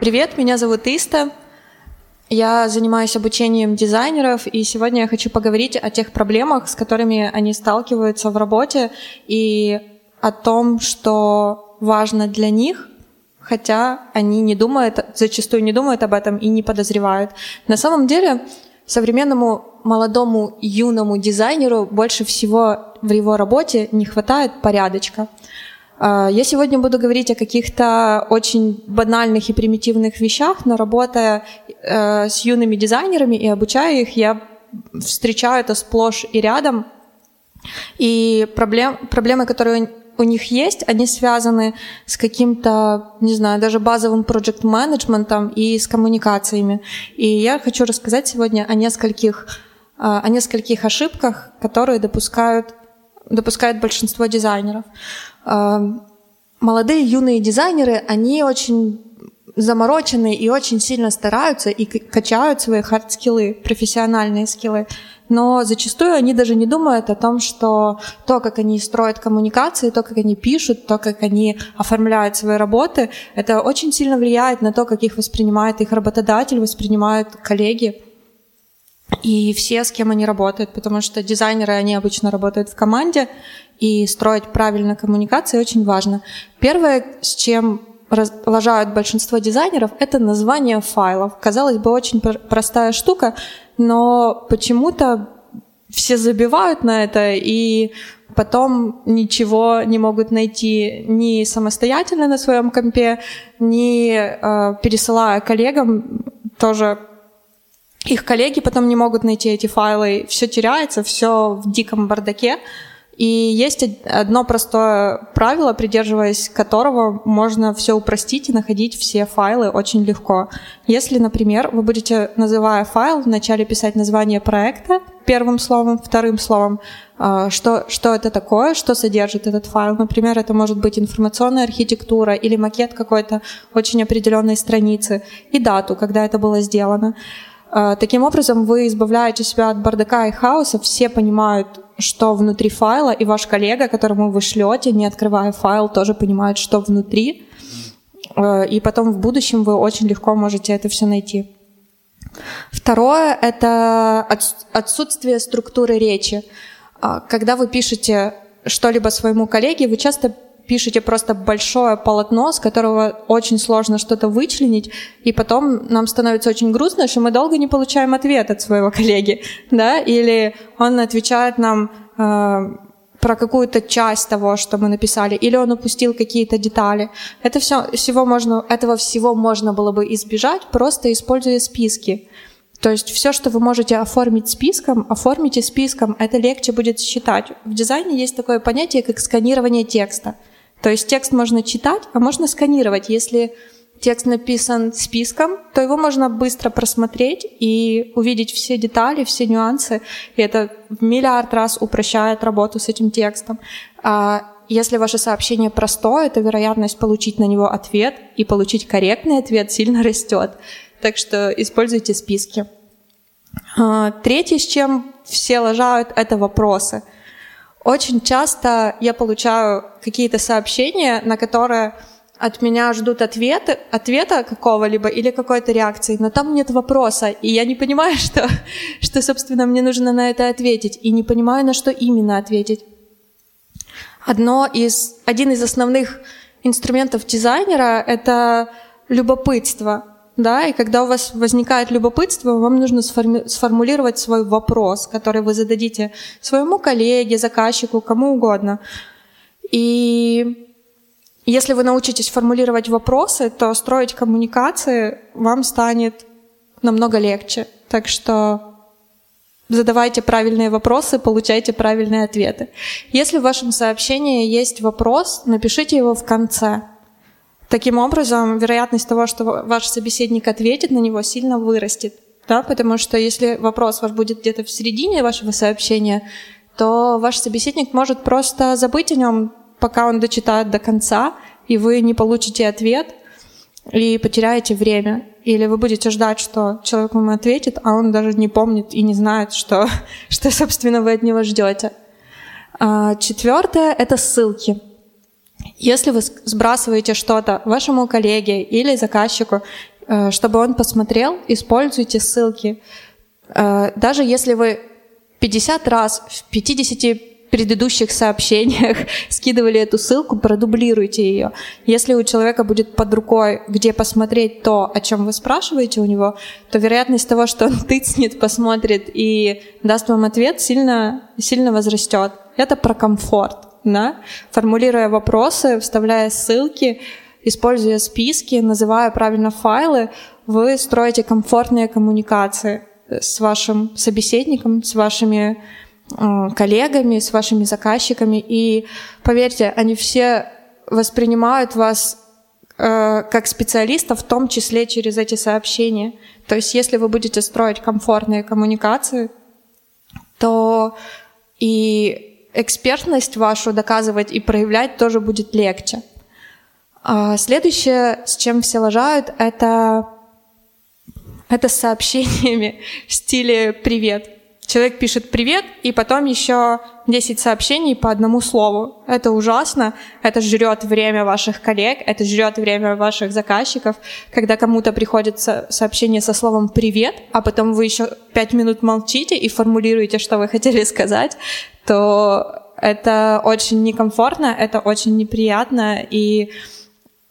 Привет, меня зовут Иста. Я занимаюсь обучением дизайнеров, и сегодня я хочу поговорить о тех проблемах, с которыми они сталкиваются в работе, и о том, что важно для них, хотя они не думают, зачастую не думают об этом и не подозревают. На самом деле, современному молодому юному дизайнеру больше всего в его работе не хватает порядочка. А, я сегодня буду говорить о каких-то очень банальных и примитивных вещах, но работая э, с юными дизайнерами и обучая их, я встречаю это сплошь и рядом. И проблем, проблемы, которые у них есть, они связаны с каким-то, не знаю, даже базовым проект менеджментом и с коммуникациями. И я хочу рассказать сегодня о нескольких, о нескольких ошибках, которые допускают, допускают большинство дизайнеров. Молодые юные дизайнеры, они очень замороченные и очень сильно стараются и качают свои хард-скиллы, профессиональные скиллы но зачастую они даже не думают о том, что то, как они строят коммуникации, то, как они пишут, то, как они оформляют свои работы, это очень сильно влияет на то, как их воспринимает их работодатель, воспринимают коллеги и все, с кем они работают, потому что дизайнеры, они обычно работают в команде, и строить правильно коммуникации очень важно. Первое, с чем лажают большинство дизайнеров, это название файлов. Казалось бы, очень простая штука, но почему-то все забивают на это и потом ничего не могут найти ни самостоятельно на своем компе, ни э, пересылая коллегам тоже их коллеги потом не могут найти эти файлы, все теряется, все в диком бардаке. И есть одно простое правило, придерживаясь которого можно все упростить и находить все файлы очень легко. Если, например, вы будете, называя файл, вначале писать название проекта первым словом, вторым словом, а, что, что это такое, что содержит этот файл. Например, это может быть информационная архитектура или макет какой-то очень определенной страницы и дату, когда это было сделано. А, таким образом, вы избавляете себя от бардака и хаоса, все понимают, что внутри файла, и ваш коллега, которому вы шлете, не открывая файл, тоже понимает, что внутри. Э, и потом в будущем вы очень легко можете это все найти. Второе — это отсутствие структуры речи. А, когда вы пишете что-либо своему коллеге, вы часто пишете просто большое полотно, с которого очень сложно что-то вычленить, и потом нам становится очень грустно, что мы долго не получаем ответ от своего коллеги, да, или он отвечает нам э, про какую-то часть того, что мы написали, или он упустил какие-то детали. Это все, всего можно, этого всего можно было бы избежать, просто используя списки. То есть все, что вы можете оформить списком, оформите списком, это легче будет считать. В дизайне есть такое понятие, как сканирование текста – то есть текст можно читать, а можно сканировать. Если текст написан списком, то его можно быстро просмотреть и увидеть все детали, все нюансы. И это в миллиард раз упрощает работу с этим текстом. А если ваше сообщение простое, то вероятность получить на него ответ и получить корректный ответ сильно растет. Так что используйте списки. А, третье, с чем все лажают, это вопросы – очень часто я получаю какие-то сообщения, на которые от меня ждут ответы, ответа какого-либо или какой-то реакции, но там нет вопроса, и я не понимаю, что, что, собственно, мне нужно на это ответить, и не понимаю, на что именно ответить. Одно из, один из основных инструментов дизайнера — это любопытство да, и когда у вас возникает любопытство, вам нужно сформи- сформулировать свой вопрос, который вы зададите своему коллеге, заказчику, кому угодно. И если вы научитесь формулировать вопросы, то строить коммуникации вам станет намного легче. Так что задавайте правильные вопросы, получайте правильные ответы. Если в вашем сообщении есть вопрос, напишите его в конце. Таким образом, вероятность того, что ваш собеседник ответит на него, сильно вырастет. Да? Потому что если вопрос ваш будет где-то в середине вашего сообщения, то ваш собеседник может просто забыть о нем, пока он дочитает до конца, и вы не получите ответ и потеряете время. Или вы будете ждать, что человек вам ответит, а он даже не помнит и не знает, что, что собственно, вы от него ждете. А, четвертое — это ссылки. Если вы сбрасываете что-то вашему коллеге или заказчику, э, чтобы он посмотрел, используйте ссылки. Э, даже если вы 50 раз в 50 предыдущих сообщениях скидывали эту ссылку, продублируйте ее. Если у человека будет под рукой, где посмотреть то, о чем вы спрашиваете у него, то вероятность того, что он тыцнет, посмотрит и даст вам ответ, сильно, сильно возрастет. Это про комфорт. Да? Формулируя вопросы, вставляя ссылки, используя списки, называя правильно файлы, вы строите комфортные коммуникации с вашим собеседником, с вашими Э, коллегами, с вашими заказчиками. И поверьте, они все воспринимают вас э, как специалиста, в том числе через эти сообщения. То есть если вы будете строить комфортные коммуникации, то и экспертность вашу доказывать и проявлять тоже будет легче. А следующее, с чем все лажают, это, это с сообщениями в стиле «привет». Человек пишет «привет», и потом еще 10 сообщений по одному слову. Это ужасно, это жрет время ваших коллег, это жрет время ваших заказчиков. Когда кому-то приходит сообщение со словом «привет», а потом вы еще 5 минут молчите и формулируете, что вы хотели сказать, то это очень некомфортно, это очень неприятно, и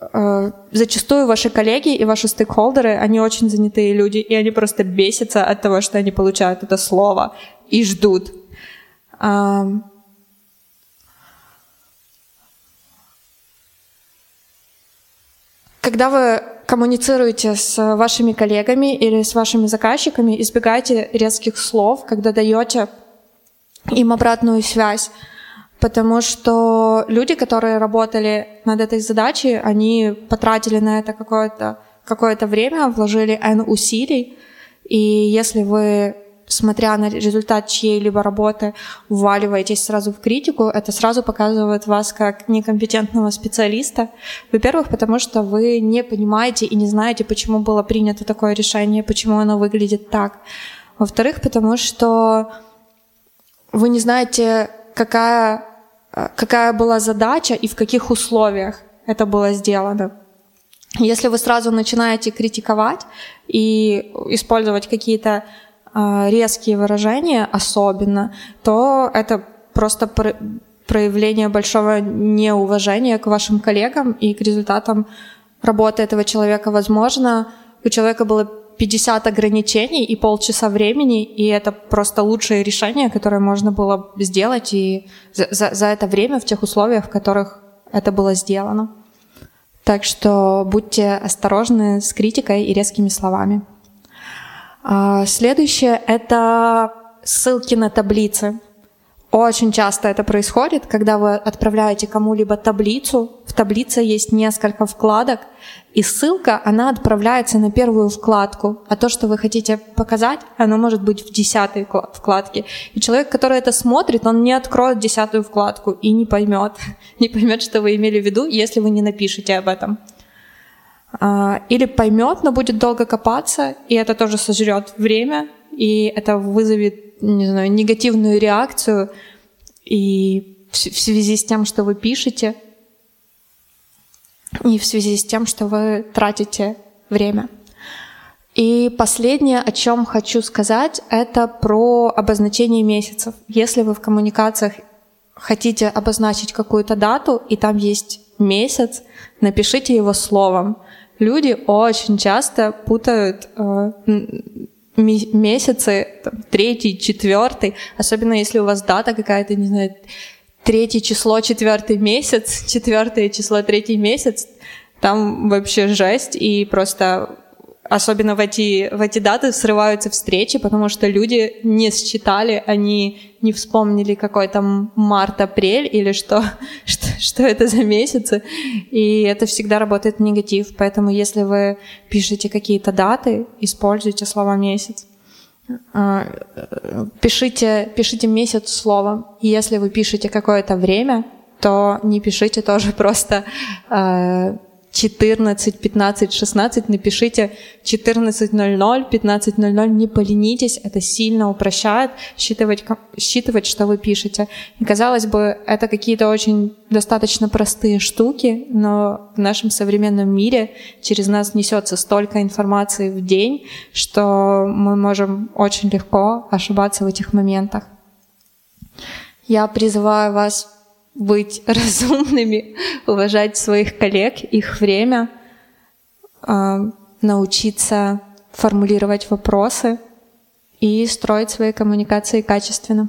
Э, зачастую ваши коллеги и ваши стейкхолдеры, они очень занятые люди, и они просто бесятся от того, что они получают это слово и ждут. Когда вы коммуницируете с вашими коллегами или с вашими заказчиками, избегайте резких слов, когда даете им обратную связь потому что люди, которые работали над этой задачей, они потратили на это какое-то какое время, вложили N усилий, и если вы смотря на результат чьей-либо работы, вваливаетесь сразу в критику, это сразу показывает вас как некомпетентного специалиста. Во-первых, потому что вы не понимаете и не знаете, почему было принято такое решение, почему оно выглядит так. Во-вторых, потому что вы не знаете, какая Э, какая была задача и в каких условиях это было сделано. Если вы сразу начинаете критиковать и использовать какие-то э, резкие выражения особенно, то это просто проявление большого неуважения к вашим коллегам и к результатам работы этого человека. Возможно, у человека было 50 ограничений и полчаса времени, и это просто лучшее решение, которое можно было сделать и за, за, за это время в тех условиях, в которых это было сделано. Так что будьте осторожны с критикой и резкими словами. А, следующее — это ссылки на таблицы. Очень часто это происходит, когда вы отправляете кому-либо таблицу, в таблице есть несколько вкладок, и ссылка, она отправляется на первую вкладку, а то, что вы хотите показать, оно может быть в десятой вкладке. И человек, который это смотрит, он не откроет десятую вкладку и не поймет, не поймет, что вы имели в виду, если вы не напишете об этом. А, или поймет, но будет долго копаться, и это тоже сожрет время, и это вызовет не знаю, негативную реакцию и в связи с тем, что вы пишете, и в связи с тем, что вы тратите время. И последнее, о чем хочу сказать, это про обозначение месяцев. Если вы в коммуникациях хотите обозначить какую-то дату, и там есть месяц, напишите его словом. Люди очень часто путают э, месяцы, там, третий, четвертый, особенно если у вас дата какая-то, не знаю, третье число, четвертый месяц, четвертое число, третий месяц, там вообще жесть, и просто особенно в эти, в эти даты срываются встречи, потому что люди не считали, они не вспомнили какой там март-апрель или что, что, что это за месяцы, и это всегда работает негатив, поэтому если вы пишете какие-то даты, используйте слово «месяц». А, пишите, пишите месяц словом, и если вы пишете какое-то время, то не пишите тоже просто э, 14, 15, 16, напишите 14.00, 15.00, не поленитесь, это сильно упрощает считывать, считывать, что вы пишете. И казалось бы, это какие-то очень достаточно простые штуки, но в нашем современном мире через нас несется столько информации в день, что мы можем очень легко ошибаться в этих моментах. Я призываю вас быть разумными, уважать своих коллег, их время, а, научиться формулировать вопросы и строить свои коммуникации качественно.